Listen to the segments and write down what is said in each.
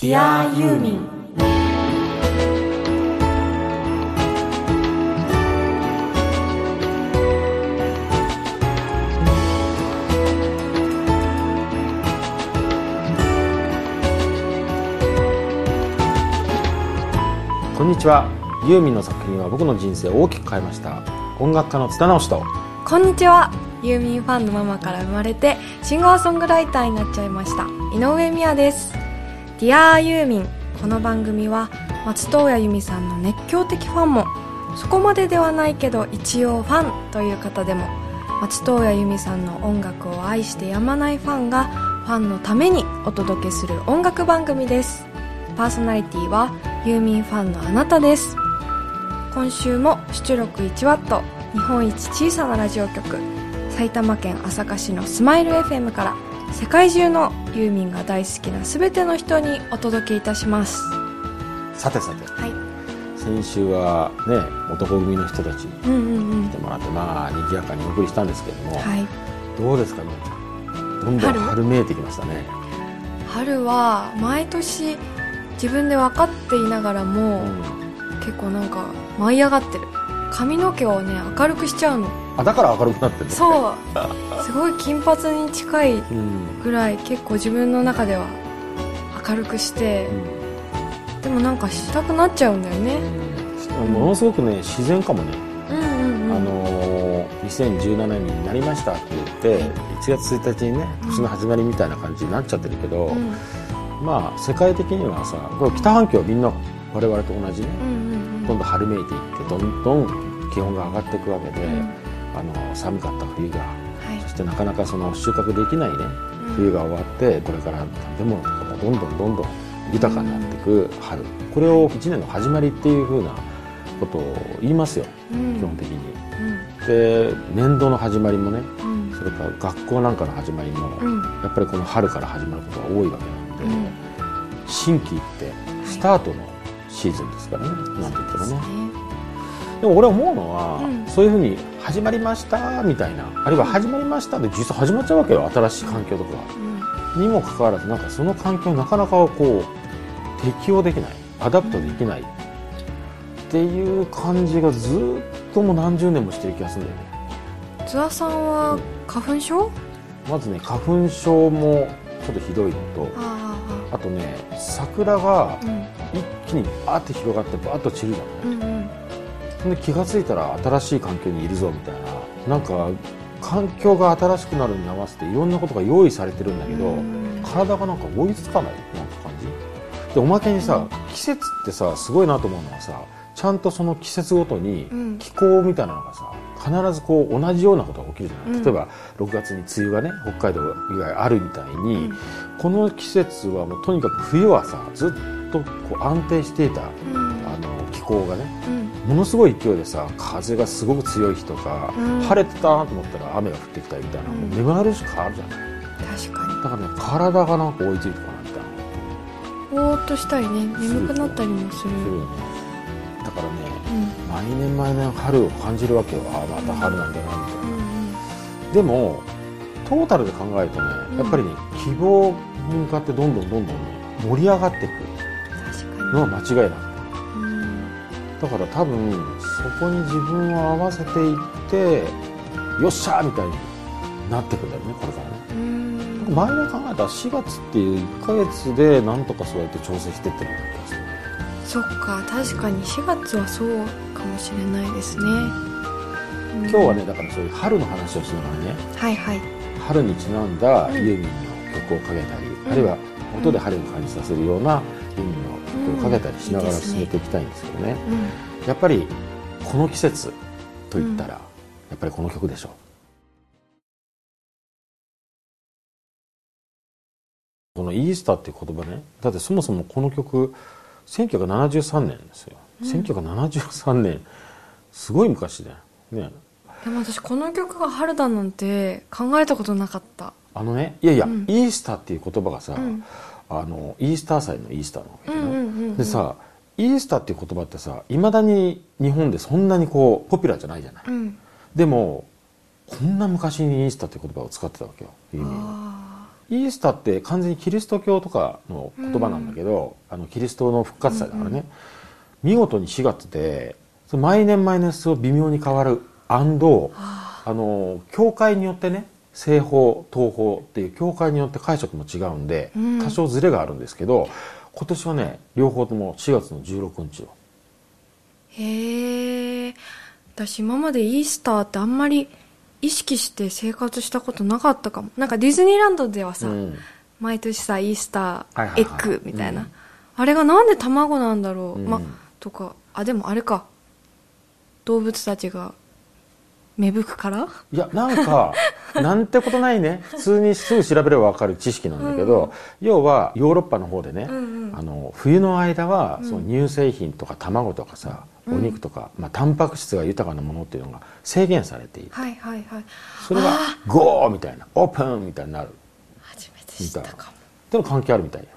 Dear ユーミンこんにちは。ユーミンの作品は僕の人生を大きく変えました。音楽家の津田直しとこんにちは。ユーミンファンのママから生まれてシンガーソングライターになっちゃいました。井上美也です Dear ユーミンこの番組は松任谷由実さんの熱狂的ファンもそこまでではないけど一応ファンという方でも松任谷由実さんの音楽を愛してやまないファンがファンのためにお届けする音楽番組です。パーソナリティはユーミンファンのあなたです。今週も出力 1W 日本一小さなラジオ局埼玉県朝霞市のスマイル FM から世界中のユーミンが大好きな全ての人にお届けいたします。さてさて。はい。先週はね男組の人たちにうんうんうん。来てもらってまあ賑やかにお送りしたんですけども、はい。どうですかねちゃん。どんどん春？春めいてきましたね。春は毎年自分で分かっていながらも、うん。結構なんか舞い上がってる。髪の毛をね明るくしちゃうのあだから明るくなってるの？そう。すごい金髪に近いうん、ぐらい結構自分の中では明るくしてうん。でもなんかしたくなっちゃうんだよね。ものすごくね自然かもね、うんうんうん。あのー2017年になりましたって言って1月1日にね年の始まりみたいな感じになっちゃってるけど、うん。まあ世界的にはさこれ北半球はみんな我々と同じね。うんうんどん。どん春めいていってどんどん気温が上がっていくわけで、うんあの寒かった冬がはい。そしてなかなかその収穫できないね冬が終わってこれから食べ物とかがどんどんどんどん豊かになっていく春。これを1年の始まりっていうふうなことを言いますようん。基本的に。で年度の始まりもねうん。それから学校なんかの始まりもうん。やっぱりこの春から始まることが多いわけなので、うん。新規ってスタートのシーズンですからね、なんといってもね。ねでも俺思うのは、うん。そういうふうに始まりましたみたいなあるいは始まりましたで実際始まっちゃうわけよ新しい環境とかうん。にもかかわらずなんかその環境になかなかこう適応できない。 adapt できない。っていう感じがずっともう何十年もしてる気がするんだよね。津田さんは花粉症？まずね花粉症もちょっとひどいのとああとね桜が一気にバーって広がってバーッと散るじゃないうんうんで気が付いたら新しい環境にいるぞみたいな。なんか環境が新しくなるに合わせていろんなことが用意されてるんだけど、うん。体がなんか追いつかないなんか感じ？でおまけにさ、季節ってさすごいなと思うのはさちゃんとその季節ごとにうん。気候みたいなのがさ必ずこう同じようなことが起きるじゃない、うん。例えば6月に梅雨がね北海道以外あるみたいに、うん。この季節はもうとにかく冬はさずっとこう安定していた気候がねうん。ものすごい勢いでさ風がすごく強い日とか、うん。晴れてたなと思ったら雨が降ってきたりみたいな、目まぐるしく変わるじゃない。確かだからね体がなんか追いついてこないみた。いなにぼーっとしたりね。眠くなったりもする。するよね。だからねうん。毎年毎年春を感じるわけよ。ああまた春なんだなみたいな、うんでもトータルで考えるとねうん。やっぱりね希望に向かってどんどんどんどんね盛り上がっていくのは間違いなく。うんだから多分そこに自分を合わせていってよっしゃーみたいになってくんだよねこれからね。うん。前に考えたら4月っていう1ヶ月でなんとかそうやって調整してってるような気がする。そっか確かに4月はそうかもしれないですね。今今日はねだからそういう春の話をしながらねはいはい。春にちなんだうん。ユーミンの曲をかけたり、んあるいは音で春を感じさせるようなユーミンの曲をかけたりしながら進めていきたいんですけどね,、うん。やっぱりこの季節といったら、やっぱりこの曲でしょこの「イースター」っていう言葉ね。だってそもそもこの曲1973年ですよ、うん。1973年すごい昔だよ。ね。でも私この曲が春だなんて考えたことなかった。あのねいやいや、うん。イースターっていう言葉がさ、うんあのイースター祭のイースターなわけうんうんうんうん。でさイースターっていう言葉ってさいまだに日本でそんなにこうポピュラーじゃないじゃない、うん。でもこんな昔にイースターっていう言葉を使ってたわけよユーミンは。あイースターって完全にキリスト教とかの言葉なんだけど、あのキリストの復活祭だからね、見事に4月で毎年毎年そう微妙に変わるあの教会によってね西方東方っていう教会によって解釈も違うんで、うん。多少ズレがあるんですけど今年はね両方とも4月の16日を。へえ。私今までイースターってあんまり意識して生活したことなかったかも。なんかディズニーランドではさ、うん。毎年さイースタはいーエッグみたいな、うんあれがなんで卵なんだろう、うん。まとか。あでもあれか。動物たちが芽吹くから？いやなんか なんてことないね。普通にすぐ調べれば分かる知識なんだけど、要はヨーロッパの方でね、うんうん。あの冬の間はうんその乳製品とか卵とかさ、うん。お肉とか、まあ、タンパク質が豊かなものっていうのが制限されている。はいはいはい。それがあ「ゴー!」みたいな「オープン!」みたいになる。初めて知ったかも。でも関係あるみたいよ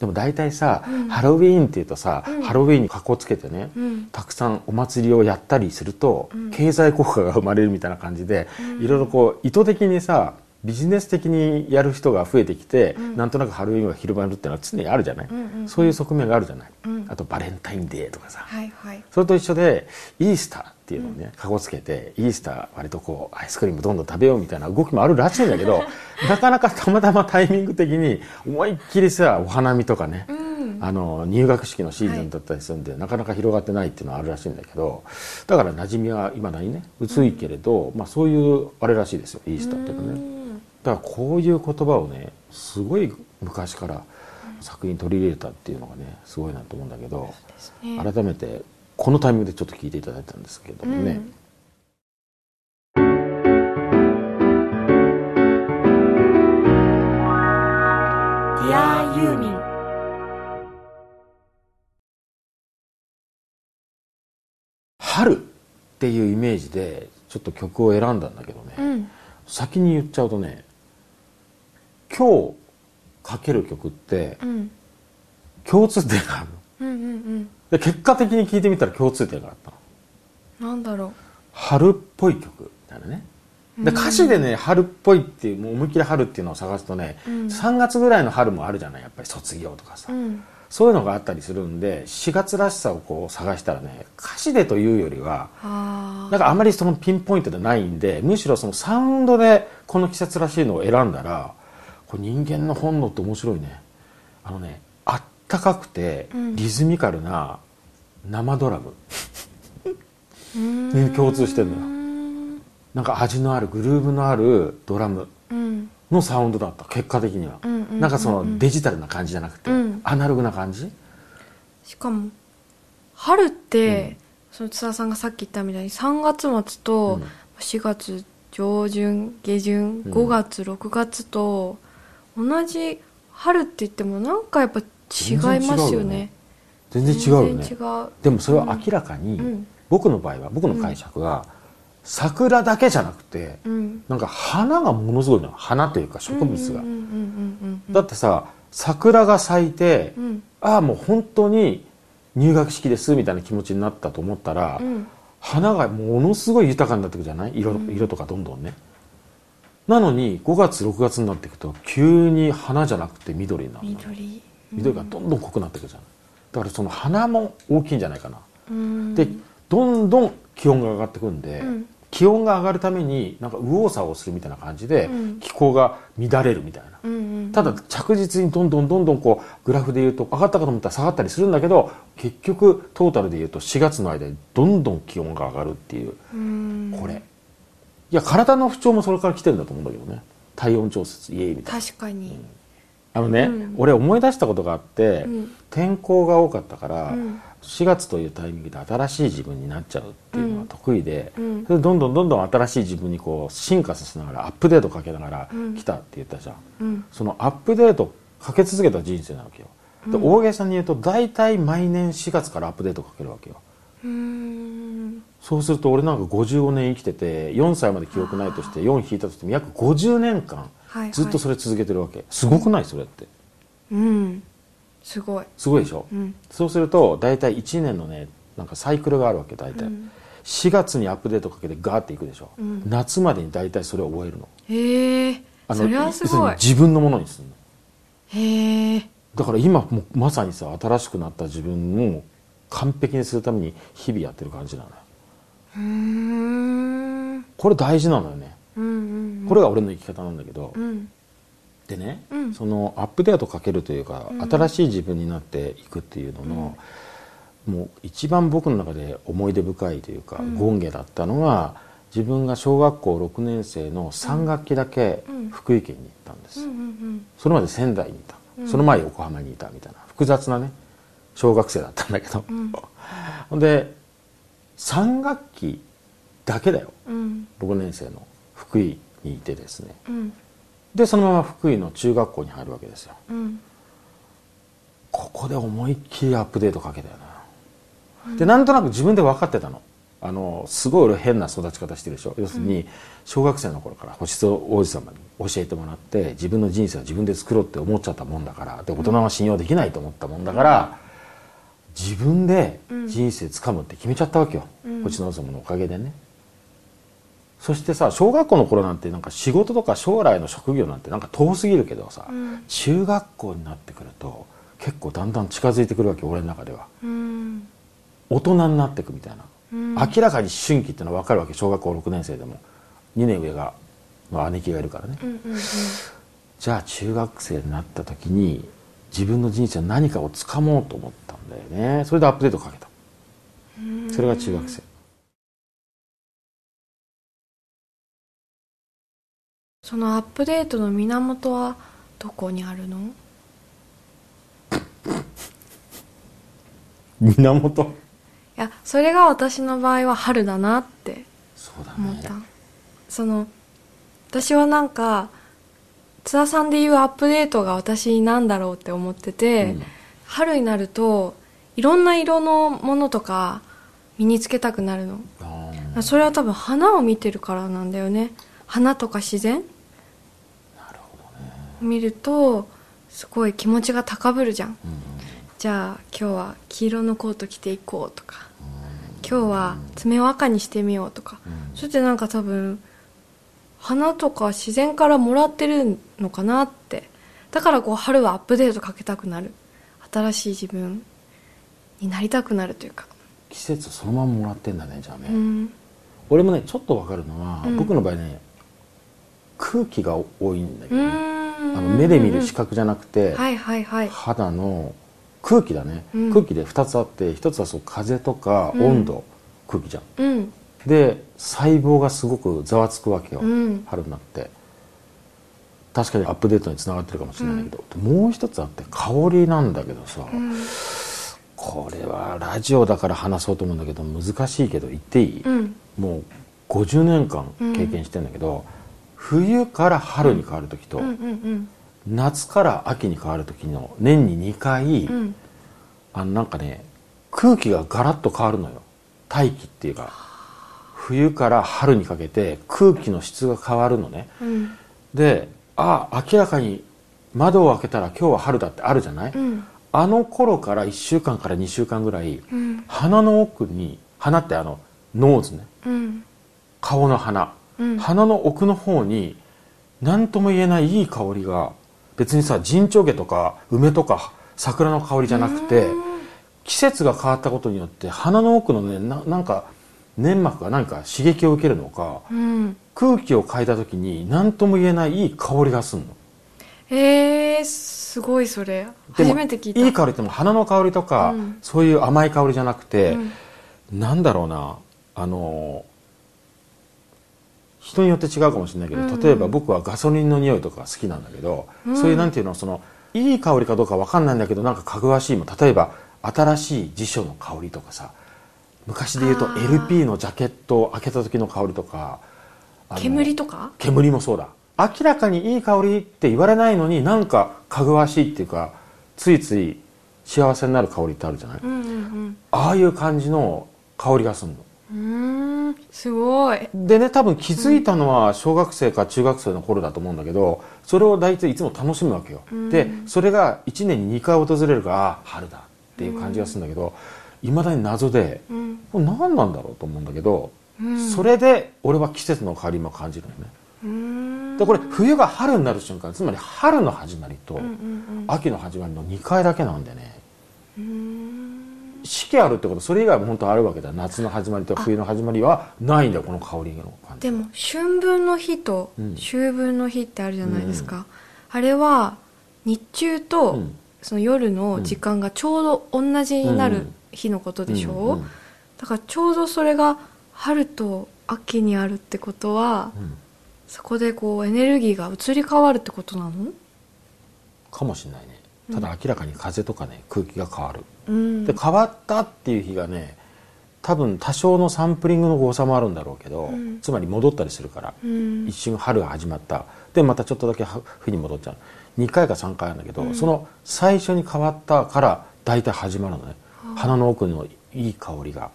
でも大体さ、うん。ハロウィーンっていうとさ、うん。ハロウィーンに格好つけてね、うん。たくさんお祭りをやったりすると、うん。経済効果が生まれるみたいな感じで、いろいろこう意図的にさビジネス的にやる人が増えてきて、うん。なんとなくハロウィーンが広まるっていうのは常にあるじゃない、うんうんうん。そういう側面があるじゃない、うん。あとバレンタインデーとかさ、はいはい。それと一緒でイースターっていうのをねかごつけてイースター割とこうアイスクリームどんどん食べようみたいな動きもあるらしいんだけどなかなかたまたまタイミング的に思いっきりさお花見とかね、うんあの入学式のシーズンだったりするんで、なかなか広がってないっていうのはあるらしいんだけどだから馴染みは今だにね薄いけれど、まあ、そういうあれらしいですよイースターっていうのはね。うんだからこういう言葉をねすごい昔から作品に取り入れたっていうのがねすごいなと思うんだけど。ね改めてこのタイミングでちょっと聞いていただいたんですけれどもね、うん。ディアユーミン春っていうイメージでちょっと曲を選んだんだけどね、うん。先に言っちゃうとね今日かける曲ってうん。共通点があるのうんうんうん。で結果的に聴いてみたら共通点があったの。なんだろ春っぽい曲みたいなねで歌詞でね春っぽいっていうもう思いっきり春っていうのを探すとね、うん。3月ぐらいの春もあるじゃないやっぱり卒業とかさ、ううん。そういうのがあったりするんで4月らしさをこう探したらね歌詞でというよりはあなんかあまりそのピンポイントでないんでむしろそのサウンドでこの季節らしいのを選んだらこれ人間の本能って面白いね。あのねあったかくてうん。リズミカルな生ドラム、ーに共通してんのよ。うんなんか味のあるグルーヴのあるドラムうん。のサウンドだった結果的には、うんうんうんうん。なんかそのデジタルな感じじゃなくて、うん。アナログな感じ？しかも春って、うん。その津田さんがさっき言ったみたいに3月末とうん。4月上旬下旬うん。5月、6月と同じ春って言ってもなんかやっぱ違いますよね。全然違うよね。でもそれは明らかに、うん。僕の場合は僕の解釈は、桜だけじゃなくてうん。なんか花がものすごいの花というか植物が、だってさ桜が咲いて、うん。ああもう本当に入学式ですみたいな気持ちになったと思ったら、うん。花がものすごい豊かになってくるじゃない？色,、色とかどんどんね。なのに5月6月になっていくと急に花じゃなくて緑になるの緑緑がどんどん濃くなっていくじゃん。だからその花も大きいんじゃないかな、うん。でどんどん気温が上がってくんで、うん。気温が上がるためになんか右往左往するみたいな感じで、うん。気候が乱れるみたいな、うんうんただ着実にどんどんどんどんこうグラフで言うと上がったかと思ったら下がったりするんだけど結局トータルで言うと4月の間にどんどん気温が上がるっていう。うん。これ。いや体の不調もそれから来てるんだと思うんだけどね。体温調節イエイみたいな。確かにあのね、うん。俺思い出したことがあって、うん。天候が多かったから、うん。4月というタイミングで新しい自分になっちゃうっていうのが得意で、どんどんどんどん新しい自分にこう進化させながらアップデートかけながらうん。来たって言ったじゃん、うん。そのアップデートかけ続けた人生なわけよ。でうん。大げさに言うと大体毎年4月からアップデートかけるわけよ。うん。そうすると俺なんか55年生きてて4歳まで記憶ないとして4引いたとしても約50年間はいはい。ずっとそれ続けてるわけ。すごくない？それって。うん。すごい。すごいでしょ、うん。そうすると大体1年のねなんかサイクルがあるわけ大体、うん。4月にアップデートかけてガーっていくでしょ、うん。夏までに大体それを終えるの。へえあそれはすごい。要るに自分のものにするの。へえだから今もうまさにさ新しくなった自分を完璧にするために日々やってる感じなのよ。これ大事なのよねこれが俺の生き方なんだけど、うん。でね、うん。そのアップデートかけるというか、うん。新しい自分になっていくっていうのの、もう一番僕の中で思い出深いというか、うん。権下だったのが自分が小学校6年生の3学期だけうん。福井県に行ったんです、それまで仙台にいた、うん。その前横浜にいたみたいな複雑なね小学生だったんだけど、うん。ほ んで3学期だけだよ。うん。6年生の福井にいてですね。うん。でそのまま福井の中学校に入るわけですよ。うん。ここで思いっきりアップデートかけたよな、でなんとなく自分で分かってたの。あのすごい俺変な育ち方してるでしょ要するに小学生の頃から星空王子様に教えてもらって自分の人生は自分で作ろうって思っちゃったもんだからで大人は信用できないと思ったもんだから、自分で人生つかむって決めちゃったわけよ、うん。星の王子様のおかげでねそしてさ小学校の頃なんてなんか仕事とか将来の職業なんてなんか遠すぎるけどさ、うん。中学校になってくると結構だんだん近づいてくるわけ俺の中では。うん。大人になっていくみたいな、うん。明らかに思春期ってのは分かるわけ小学校6年生でも。2年上がの姉貴がいるからね、じゃあ中学生になった時に自分の人生は何かをつかもうと思ったんだよね。それでアップデートかけた。うん。それが中学生そのアップデートの源はどこにあるの？源？いやそれが私の場合は春だなってそうだね。思った、その私はなんか津田さんで言うアップデートが私に何だろうって思ってて、うん。春になるといろんな色のものとか身につけたくなるの。それは多分花を見てるからなんだよね。花とか自然見るとすごい気持ちが高ぶるじゃん。うんじゃあ今日は黄色のコート着ていこうとか。今日は爪を赤にしてみようとか。うんそれってなんか多分花とか自然からもらってるのかなって。だからこう春はアップデートかけたくなる。新しい自分になりたくなるというか。季節そのままもらってんだねじゃあね、うん。俺もねちょっと分かるのは、うん。僕の場合ね空気が多いんだけうどね、ん。あの目で見る視覚じゃなくて、肌の空気だね、うん。空気で2つあって1つはそう風とかうん。温度、空気じゃん。うん。で細胞がすごくざわつくわけよ、うん。春になって。確かにアップデートにつながってるかもしれないけど、もう一つあって香りなんだけどさ、うん。これはラジオだから話そうと思うんだけど難しいけど言っていい、うん。もう50年間経験してんだけど、冬から春に変わる時と、夏から秋に変わる時の年に2回、うん。うんあのなんかね空気がガラッと変わるのよ。大気っていうか冬から春にかけて空気の質が変わるのね。うん。であ明らかに窓を開けたら今日は春だってあるじゃない、うん。あの頃から1週間から2週間ぐらいうん。鼻の奥に鼻ってあのノーズね。うん。顔の鼻、うん鼻の奥の方に何とも言えないいい香りが別にさ陣長毛とか梅とか桜の香りじゃなくて季節が変わったことによって鼻の奥のねななんか粘膜が何か刺激を受けるのかうん。空気を変えた時に何とも言えないいい香りがするの。えー、すごいそれ。初めて聞いた。いい香りっても花の香りとか、うん。そういう甘い香りじゃなくて、うん。なんだろうなあの人によって違うかもしれないけど、うん。うん例えば僕はガソリンの匂いとか好きなんだけど、うん。そういうなんていうのそのいい香りかどうかわかんないんだけどなんかかぐわしいもん例えば新しい辞書の香りとかさ昔で言うと LP のジャケットを開けた時の香りとか煙とか？煙もそうだ。明らかにいい香りって言われないのになんかかぐわしいっていうかついつい幸せになる香りってあるじゃない、うんうんああいう感じの香りがするのうんうーんすごい。でね多分気づいたのは小学生か中学生の頃だと思うんだけどそれを大体いつも楽しむわけよ、うん。でそれが1年に2回訪れるからあ春だっていう感じがするんだけどいま、未だに謎でうん。これ何なんだろうと思うんだけど、うん。それで俺は季節の変わりも感じるのね。でこれ冬が春になる瞬間つまり春の始まりと秋の始まりの2回だけなんでね四季あるってことそれ以外も本当あるわけだ。夏の始まりと冬の始まりはないんだよこの香りの感じ。でも春分の日とうん。秋分の日ってあるじゃないですか、あれは日中とうん。その夜の時間がちょうど同じになる日のことでしょ、うんうんだからちょうどそれが春と秋にあるってことはうん。そこでこうエネルギーが移り変わるってことなの？かもしれないね。ただ明らかに風とかね空気が変わる。うんで変わったっていう日がね多分多少のサンプリングの誤差もあるんだろうけど、うん。つまり戻ったりするから、うん。一瞬春が始まった。でまたちょっとだけ冬に戻っちゃう。2回か3回あるんだけど、うん。その最初に変わったから大体始まるのね、鼻の奥のいい香りが。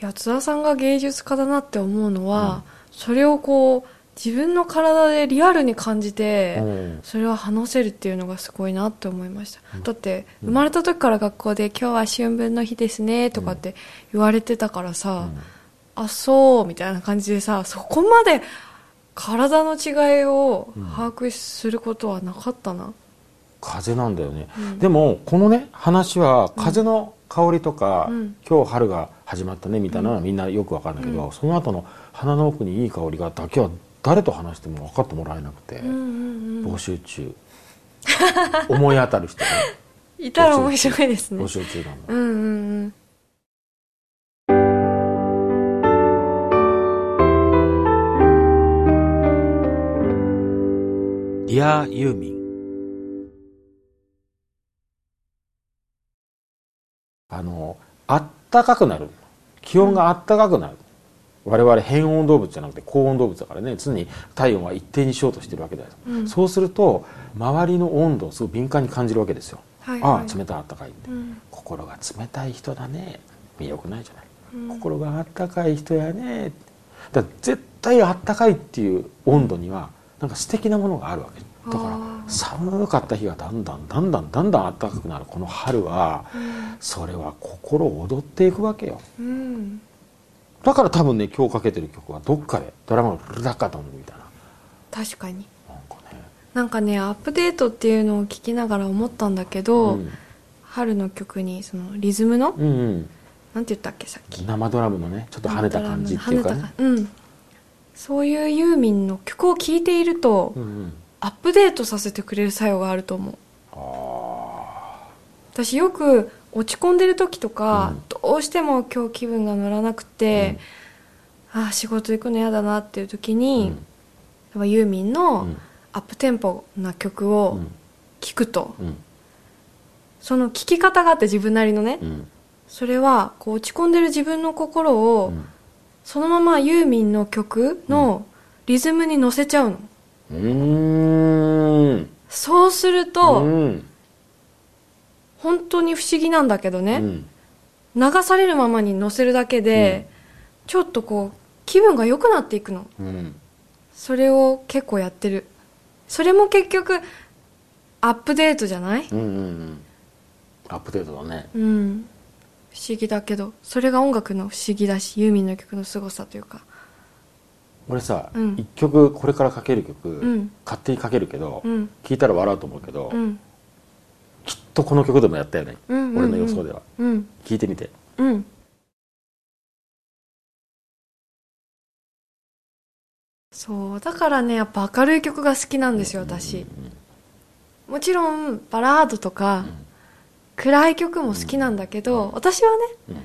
いや津田さんが芸術家だなって思うのは、それをこう自分の体でリアルに感じて、うん。それを話せるっていうのがすごいなって思いました、だって生まれた時から学校で「今日は春分の日ですね」とかって言われてたからさ「あそう」みたいな感じでさそこまで体の違いを把握することはなかったな、風なんだよね、うん。でもこのね話は風の香りとか、うん。今日春が始まったねみたいなのはみんなよくわかるんだけど、うん。その後の鼻の奥にいい香りがだけは誰と話しても分かってもらえなくて、うんうんうん。募集中。思い当たる人ねいたら面白いですね。募集中なんだ、うんうんうん。ディアユーミン。あのあったかくなる。気温があったかくなる、我々変温動物じゃなくて高温動物だからね。常に体温は一定にしようとしてるわけだよ、うん。そうすると周りの温度をすごい敏感に感じるわけですよ、はいはい。ああ冷たいあったかいって、うん。心が冷たい人だね。魅力ないじゃない、うん。心があったかい人やね。だ絶対あったかいっていう温度にはなんか素敵なものがあるわけ。だから寒かった日がだんだんだんだんだんだんあったかくなるこの春はうん。それは心躍っていくわけよ。うんだから多分ね今日かけてる曲はどっかでドラマの「ルダカドン」みたいな。確かに。なんかね。なんかねアップデートっていうのを聞きながら思ったんだけど、うん。春の曲にそのリズムの、うんうん。なんて言ったっけさっき。生ドラムのねちょっと跳ねた感じっていうかね。うん。そういうユーミンの曲を聴いていると、うんうん。アップデートさせてくれる作用があると思う。あ私よく落ち込んでる時とか、うん。どうしても今日気分が乗らなくて、ああ仕事行くの嫌だなっていう時ーに、やっぱユーミンうのん。アップテンポな曲うをん。聴くと、うん。その聴き方があって自分なりのね、うん。それはこう落ち込んでる自分の心を、うん。そのままユーミンの曲のリズムに乗せちゃうの、うそうすると、うん本当に不思議なんだけどね、うん。流されるままに乗せるだけで、ちょっとこう気分が良くなっていくの。うん。それを結構やってる。それも結局アップデートじゃない？うんうんうん。アップデートだね。うん。不思議だけど。それが音楽の不思議だしユーミンの曲の凄さというか。俺さ、うん。一曲これからかける曲、ん。勝手にかけるけど、うん。聞いたら笑うと思うけど、うんとこの曲でもやったよね、うんうんうん。俺の予想では。うん。聞いてみて。うん。そうだからねやっぱ明るい曲が好きなんですよ私。もちろんバラードとか、暗い曲も好きなんだけど、私はねうん。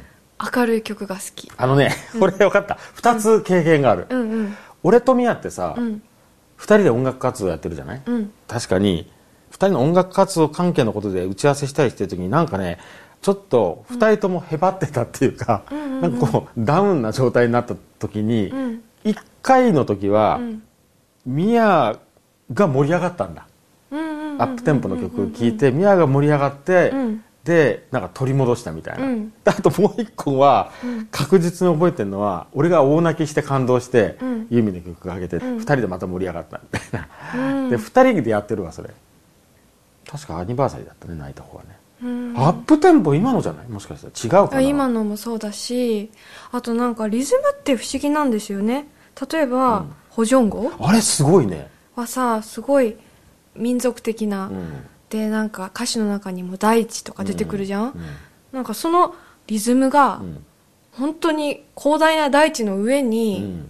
明るい曲が好き。あのね、これ分かった。2つ経験がある、うんうん俺とミヤってさ、二うん。2人で音楽活動やってるじゃない、うん。確かに2人の音楽活動関係のことで打ち合わせしたりしてる時になんかねちょっと2人ともへばってたっていうか、うん。なんかこうダウンな状態になった時に、うん。1回の時は、うん。ミヤが盛り上がったんだ、うんアップテンポの曲を聴いて、ミヤが盛り上がって、うん。でなんか取り戻したみたいな、うん。であともう一個は、うん。確実に覚えてるのは俺が大泣きして感動して、うん。ユーミンの曲かけて、ん。二人でまた盛り上がったみたいな、うん。で二人でやってるわそれ確かアニバーサリーだったね泣いた方はね、うん。アップテンポ今のじゃない？もしかしたら。違うかな。あ今のもそうだしあとなんかリズムって不思議なんですよね。例えば、うん。ホジョンゴ？あれすごいね。はさすごい民族的な、うん。でなんか歌詞の中にも大地とか出てくるじゃん、うん。なんかそのリズムがうん。本当に広大な大地の上うにん。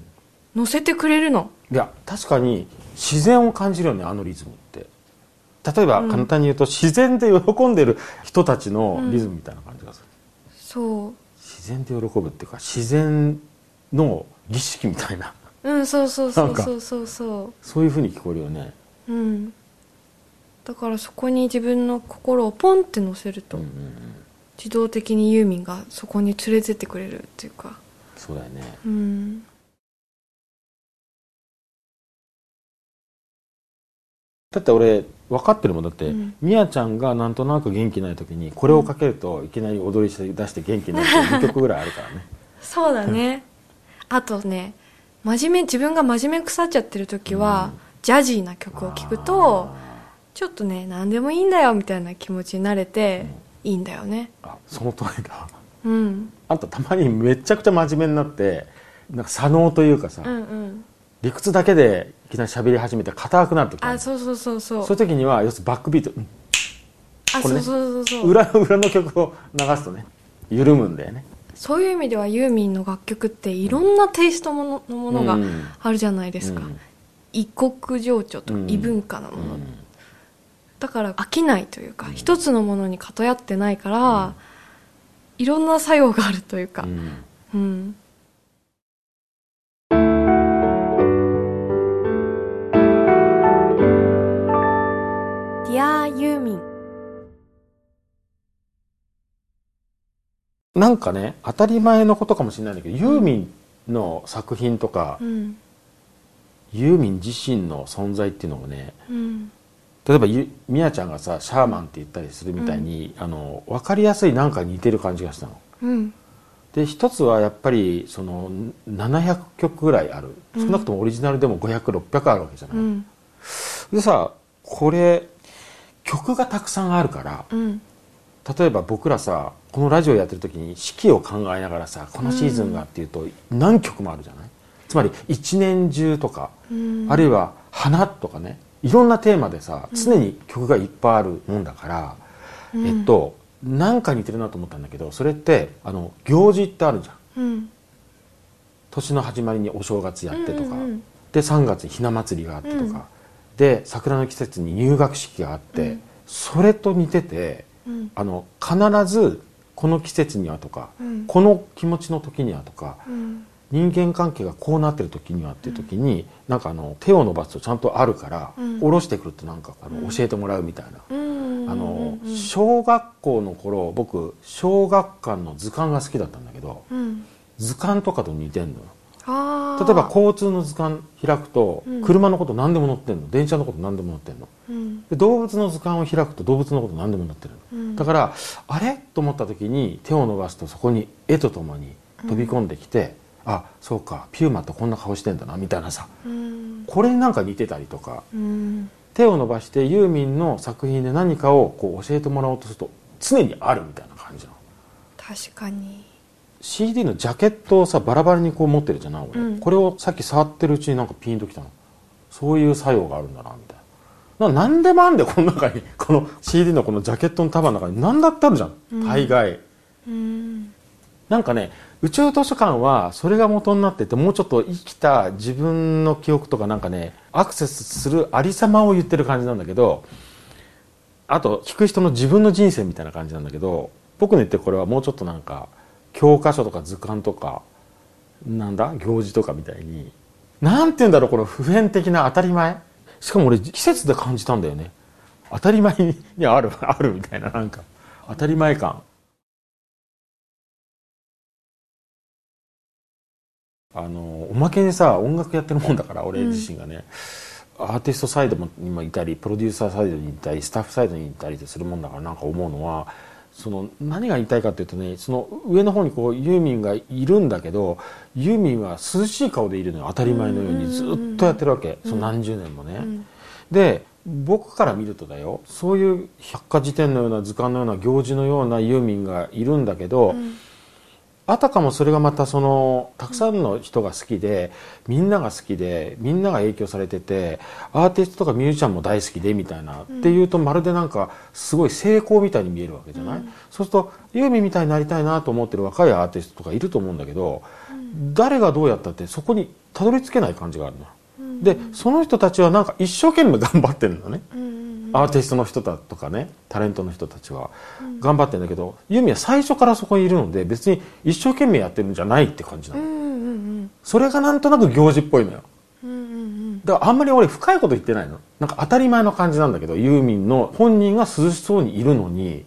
乗せてくれるの。いや確かに自然を感じるよねあのリズム例えばうん。簡単に言うと、自然で喜んでる人たちのリズムみたいな感じがする、そ自然で喜ぶっていうか自然の儀式みたいな。ううんそうそうそなんかうそう。そうそそういうふうに聞こえるよね、ううん。だからそこに自分の心をポンって乗せると、うんうんうん、自動的にユーミンがそこに連れてってくれるっていうか。そうだよね。うん。だって俺分かってるもんだって、うん。みやちゃんがなんとなく元気ない時にこれをかけるといきなり踊り出して元気になるって2曲ぐらいあるからね。そうだね。あとね真面目自分が真面目腐っちゃってる時は、ジャジーな曲を聴くとちょっとね何でもいいんだよみたいな気持ちになれて、いいんだよね。あその通りだ。うん。あんたたまにめちゃくちゃ真面目になってなんか左脳というかさ、うんうん。理屈だけでいきなり喋り始めて硬くなる時あそうそうそうそう。そういう時には要するにバックビート、うん。あこれね。そうそうそうそう。裏の裏の曲を流すとね緩むんだよね。そういう意味ではユーミンの楽曲っていろんなテイストもののものがうん。あるじゃないですか、うん。異国情緒とかうん。異文化のもの、うん。だから飽きないというか、一つのものに偏ってないから、いろんな作用があるというか。うんうん、Dear ユーミン。なんかね当たり前のことかもしれないんだけど、ユーミンの作品とか、うん。ユーミン自身の存在っていうのもねうん。例えばゆみやちゃんがさシャーマンって言ったりするみたいに、あの分かりやすいなんか似てる感じがしたの。うん。で一つはやっぱりその700曲ぐらいある。少なくともオリジナルでも500600あるわけじゃない、うん。でさこれ曲がたくさんあるからうん。例えば僕らさこのラジオやってる時に四季を考えながらさこのシーズンがっていうと何曲もあるじゃない？つまり一年中とか、うん。あるいは花とかねいろんなテーマでさ常に曲がいっぱいあるもんだから、うん。えっとなんか似てるなと思ったんだけどそれってあの行事ってあるじゃん。うん。年の始まりにお正月やってとか、うんうんうん。で3月にひな祭りがあってとか、うんで桜の季節に入学式があって、うん。それと似ててうん。あの必ずこの季節にはとか、うん。この気持ちの時にはとかうん。人間関係がこうなってる時にはっていう時に、なんかあの手を伸ばすとちゃんとあるから、うん。下ろしてくるとなんかあの、うん。教えてもらうみたいな。うんあのうん小学校の頃僕小学館の図鑑が好きだったんだけどうん。図鑑とかと似てんのよ例えば交通の図鑑開くと、うん。車のこと何でも載ってんの？電車のこと何でも載ってんの？うん。で動物の図鑑を開くと動物のこと何でも載ってるの、うん。だからあれ？と思った時に手を伸ばすとそこに絵とともに飛び込んできて、あそうかピューマってこんな顔してんだなみたいなさ。うん。これになんか似てたりとかうん。手を伸ばしてユーミンの作品で何かをこう教えてもらおうとすると常にあるみたいな感じなの。確かに CD のジャケットをさバラバラにこう持ってるじゃない俺、うん。これをさっき触ってるうちになんかピンときたの。そういう作用があるんだなみたいな。な何でもあんだよこの中に。この CD のこのジャケットの束の中に。何だってあるじゃん、うん。大概。うん。なんかね宇宙図書館はそれが元になっててもうちょっと生きた自分の記憶とかなんかねアクセスするありさまを言ってる感じなんだけどあと聞く人の自分の人生みたいな感じなんだけど僕の言ってるこれはもうちょっとなんか教科書とか図鑑とかなんだ？行事とかみたいになんて言うんだろうこの普遍的な当たり前。しかも俺季節で感じたんだよね。当たり前にある あるみたいななんか。当たり前感。あのおまけにさ音楽やってるもんだから俺自身がね、アーティストサイドにもいたりプロデューサーサイドにいたりスタッフサイドにいたりするもんだからなんか思うのはその何が言いたいかっていうとねその上の方にこうユーミンがいるんだけどユーミンは涼しい顔でいるのよ。当たり前のようにずっとやってるわけ、その何十年もね。うん。で僕から見るとだよ。そういう百科事典のような図鑑のような行事のようなユーミンがいるんだけど、うんあたかもそれがまたそのたくさんの人が好きでみんなが好きでみんなが影響されててアーティストとかミュージシャンも大好きでみたいな、っていうとまるでなんかすごい成功みたいに見えるわけじゃない、そうするとユーミンみたいになりたいなと思ってる若いアーティストとかいると思うんだけど、誰がどうやったってそこにたどり着けない感じがあるの。でその人たちはなんか一生懸命頑張ってるのね。アーティストの人だとかねタレントの人たちは。頑張ってるんだけど、ユーミンは最初からそこにいるので別に一生懸命やってるんじゃないって感じなの、うんうん。それがなんとなく行事っぽいのよ。うんうんうん。だからあんまり俺深いこと言ってないの。なんか当たり前の感じなんだけどユーミンの本人が涼しそうにいるのに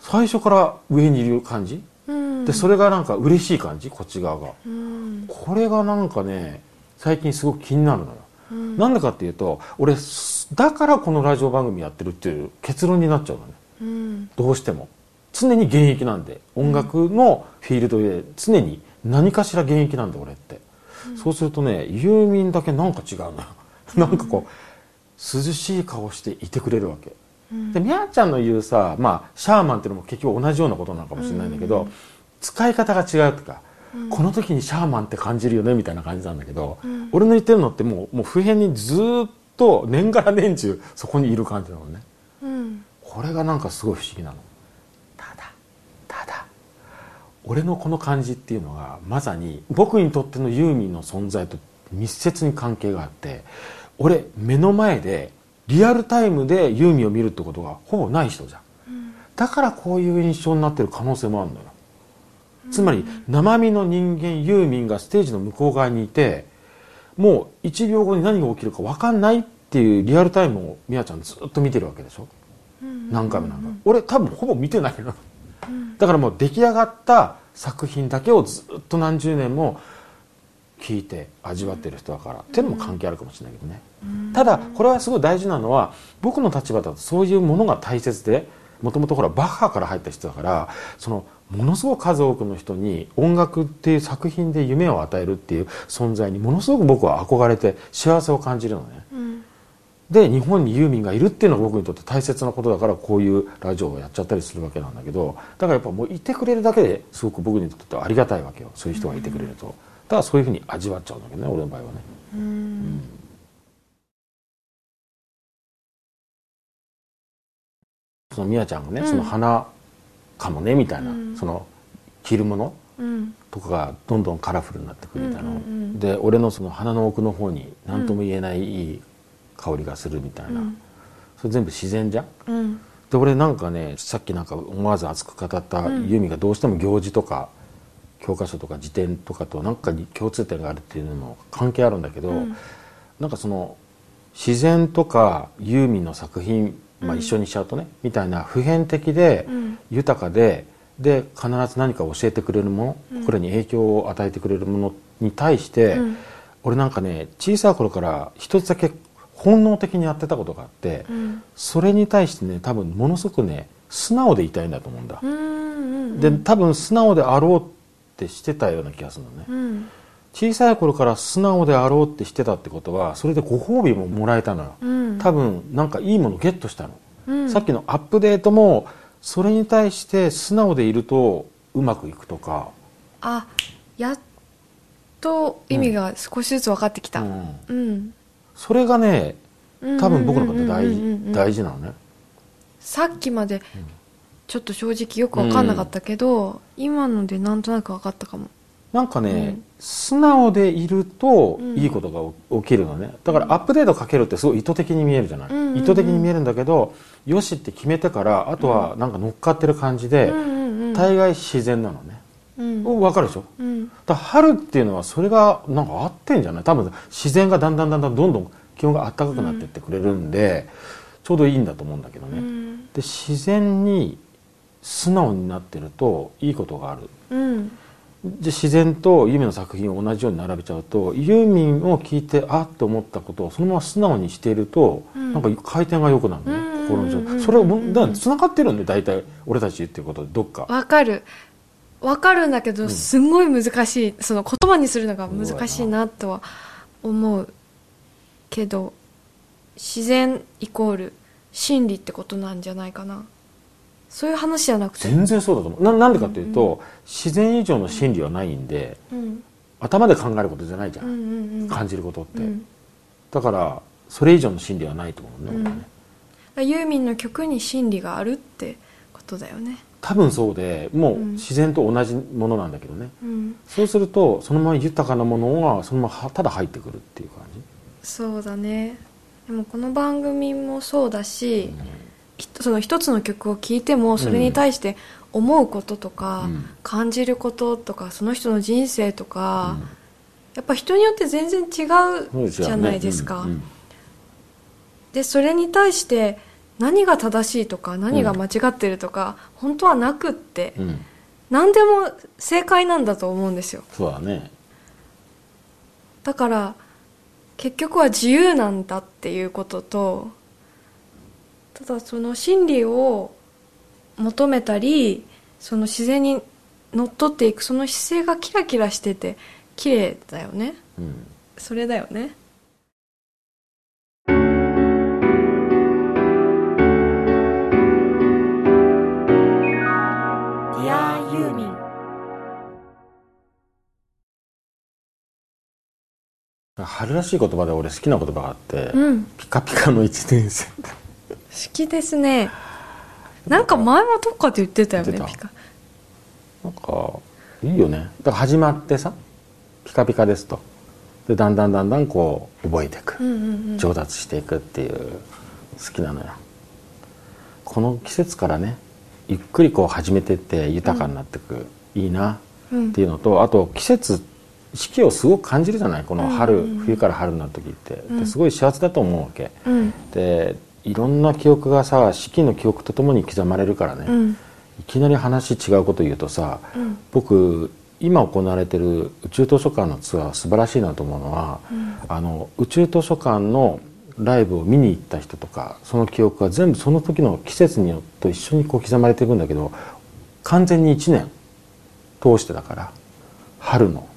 最初から上にいる感じ？うん。でそれがなんか嬉しい感じ？こっち側が。うん。これがなんかね最近すごく気になるのよ。うん。なんでかっていうと俺だからこのラジオ番組やってるっていう結論になっちゃうのね。うんどうしても。常に現役なんで音楽のフィールドで常に何かしら現役なんで俺って、そうするとねユーミンだけなんか違うのよ。なんかこう涼しい顔していてくれるわけ、うん。でみやちゃんの言うさまあシャーマンっていうのも結局同じようなことなのかもしれないんだけど、使い方が違うとか、この時にシャーマンって感じるよねみたいな感じなんだけど、ん。俺の言ってるのってもうもう普遍にずーっと年がら年中そこにいる感じなのね。うん。これがなんかすごい不思議なの。ただただ俺のこの感じっていうのがまさに僕にとってのユーミンの存在と密接に関係があって俺目の前でリアルタイムでユーミンを見るってことがほぼない人じゃん。だからこういう印象になってる可能性もあるのよ。つまり生身の人間ユーミンがステージの向こう側にいてもう1秒後に何が起きるか分かんないっていうリアルタイムをみやちゃんずっと見てるわけでしょ？何回も何回も。俺多分ほぼ見てないのだからもう出来上がった作品だけをずっと何十年も聞いて味わってる人だから。っていうのも関係あるかもしれないけどね。ただこれはすごい大事なのは僕の立場だとそういうものが大切でもともとほらバッハから入った人だからそのものすごく数多くの人に音楽っていう作品で夢を与えるっていう存在にものすごく僕は憧れて幸せを感じるのね。うん。で日本にユーミンがいるっていうのが僕にとって大切なことだからこういうラジオをやっちゃったりするわけなんだけどだからやっぱもういてくれるだけですごく僕にとってはありがたいわけよそういう人がいてくれるとだからそういうふうに味わっちゃうんだけどね俺の場合はね。うん。そのみやちゃんがね、うん。その花かもねみたいな、うん。その着るものうん。とかがどんどんカラフルになってくるみたいな。の、うんうんうん。で俺のその鼻の奥の方に何とも言えないいい香りがするみたいな、それ全部自然じゃん？うん。で俺なんかねさっきなんか思わず熱く語ったうん。ユミがどうしても行事とか教科書とか辞典とかとなんかに共通点があるっていうのも関係あるんだけど、うん。なんかその自然とかユーミンの作品、まあ、うん。一緒にしちゃうとね、みたいな普遍的でうん。豊かでで必ず何か教えてくれるもの、うん。これに影響を与えてくれるものに対して、うん。俺なんかね小さい頃から一つだけ本能的にやってたことがあって、うん。それに対してね多分ものすごくね素直でいたいんだと思うんだ、で多分素直であろうってしてたような気がするのね、うん小さい頃から素直であろうってしてたってことはそれでご褒美ももらえたのよ、うん。多分なんかいいものゲットしたの、うん。さっきのアップデートもそれに対して素直でいるとうまくいくとか、あやっと意味が少しずつ分かってきた。うん。うん。それがね多分僕の中で大事大事なのね。さっきまでちょっと正直よく分かんなかったけど、今のでなんとなく分かったかもなんかね、うん。素直でいるとうん。いいことが起きるのね。だからアップデートかけるってすごい意図的に見えるじゃない、うんうんうん。意図的に見えるんだけどよしって決めてからあとはなんか乗っかってる感じで、うん大概自然なのね、うん。うん、分かるでしょ？うん。だ春っていうのはそれがなんか合ってんじゃない？多分自然がだんだんだんだんどんどん気温が暖かくなってってくれるんで、ちょうどいいんだと思うんだけどね、うん。で自然に素直になってるといいことがあるうんで自然とユーミンの作品を同じように並べちゃうとユーミンを聞いてあって思ったことをそのまま素直にしていると、うん。なんか回転が良くなるのね、うん。心の状うんうんうん態。それをもだ繋がってるんで大体俺たち言ってることでどっか。分かる。分かるんだけどすんごい難しい。その言葉にするのが難しいなとは思うけど自然イコール真理ってことなんじゃないかなそういう話じゃなくて。全然そうだと思う。ななんでかっていうと、自然以上の真理はないんでうん。頭で考えることじゃないじゃん、うんうんうん。感じることって、うん。だからそれ以上の真理はないと思うね,、うん。俺はね。ユーミンの曲に真理があるってことだよね。多分そうでもううん。自然と同じものなんだけどね、うん。そうするとそのまま豊かなものがそのままただ入ってくるっていう感じ。そうだね。でもこの番組もそうだし、ひとその一つの曲を聴いてもそれに対して思うこととか、うん。感じることとかその人の人生とか、うん。やっぱ人によって全然違そううじゃないですか、でそれに対して何が正しいとか何が間違ってるとか、本当はなくって、うん。何でも正解なんだと思うんですよ。そうだね。だから結局は自由なんだっていうこととただその真理を求めたりその自然にのっとっていくその姿勢がキラキラしてて綺麗だよね。うん。それだよね「ディアユーミン。春らしい言葉で俺好きな言葉があって、うん。ピカピカの一年生。って好きですね。なんか前もどっかで言ってたよねピカ。なんかいいよね。だから始まってさピカピカですと。でだんだんだんだんこう覚えていく、うんうんうん。上達していくっていう好きなのよ。この季節からねゆっくりこう始めてって豊かになっていく、いいなうん。っていうのとあと季節四季をすごく感じるじゃない？この春、うんうんうん。冬から春になる時って。すごい幸せだと思うわけ、うん。でいろんな記憶がさ四季の記憶とともに刻まれるからね、うん。いきなり話違うこと言うとさ、うん。僕今行われてる宇宙図書館のツアー素晴らしいなと思うのは、あの宇宙図書館のライブを見に行った人とかその記憶が全部その時の季節によって一緒にこう刻まれていくんだけど完全に1年通してだから春の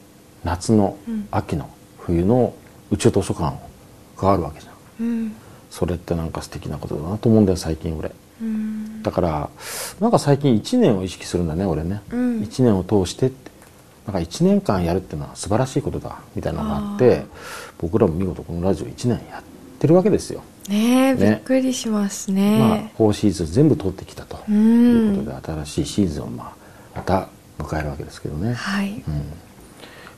夏の、うん。秋の冬の宇宙図書館があるわけじゃん。うんそれってなんか素敵なことだなと思うんだよ最近俺。うん。だからなんか最近1年を意識するんだね俺ね、うん。1年を通してって。なんか1年間やるっていうのは素晴らしいことだみたいなのがあって僕らも見事このラジオ1年やってるわけですよ、ねえびねっくりしますまあね、4シーズン全部通ってきたとういうんことで新しいシーズンをまあまた迎えるわけですけどね、はい。うん、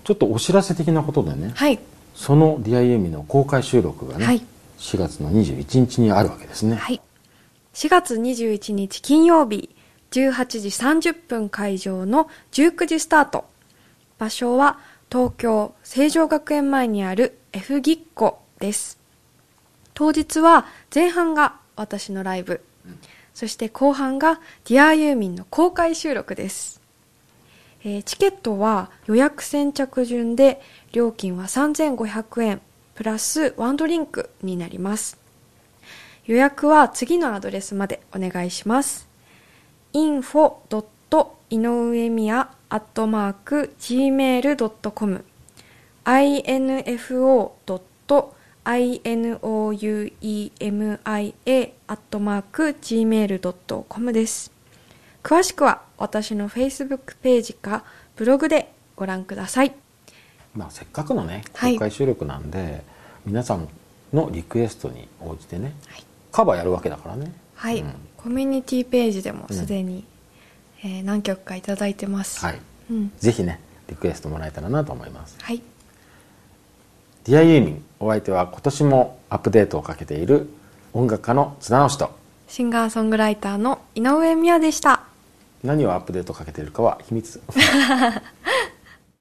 ちょっとお知らせ的なことでね。はい。その DIM の公開収録がね、はい4月の21日にあるわけですね、はい。4月21日金曜日18時30分会場の19時スタート。場所は東京成城学園前にある F ぎっこです。当日は前半が私のライブ、そして後半がディアユーミンの公開収録です、えーチケットは予約先着順で料金は3500円。プラスワンドリンクになります予約は次のアドレスまでお願いします。info. 井上宮 gmail.com info.inouemia gmail.com です。詳しくは私の Facebook ページかブログでご覧ください。まあ、せっかくのねはい。公開収録なんで、皆さんのリクエストに応じてね、はい。カバーやるわけだからね。はい、うん。コミュニティページでもすでに、えー何曲かいただいてます。はい。うん。ぜひねリクエストもらえたらなと思います。はい。ディアユーミンお相手は今年もアップデートをかけている音楽家の津田直しとシンガーソングライターの井上美也でした。何をアップデートかけているかは秘密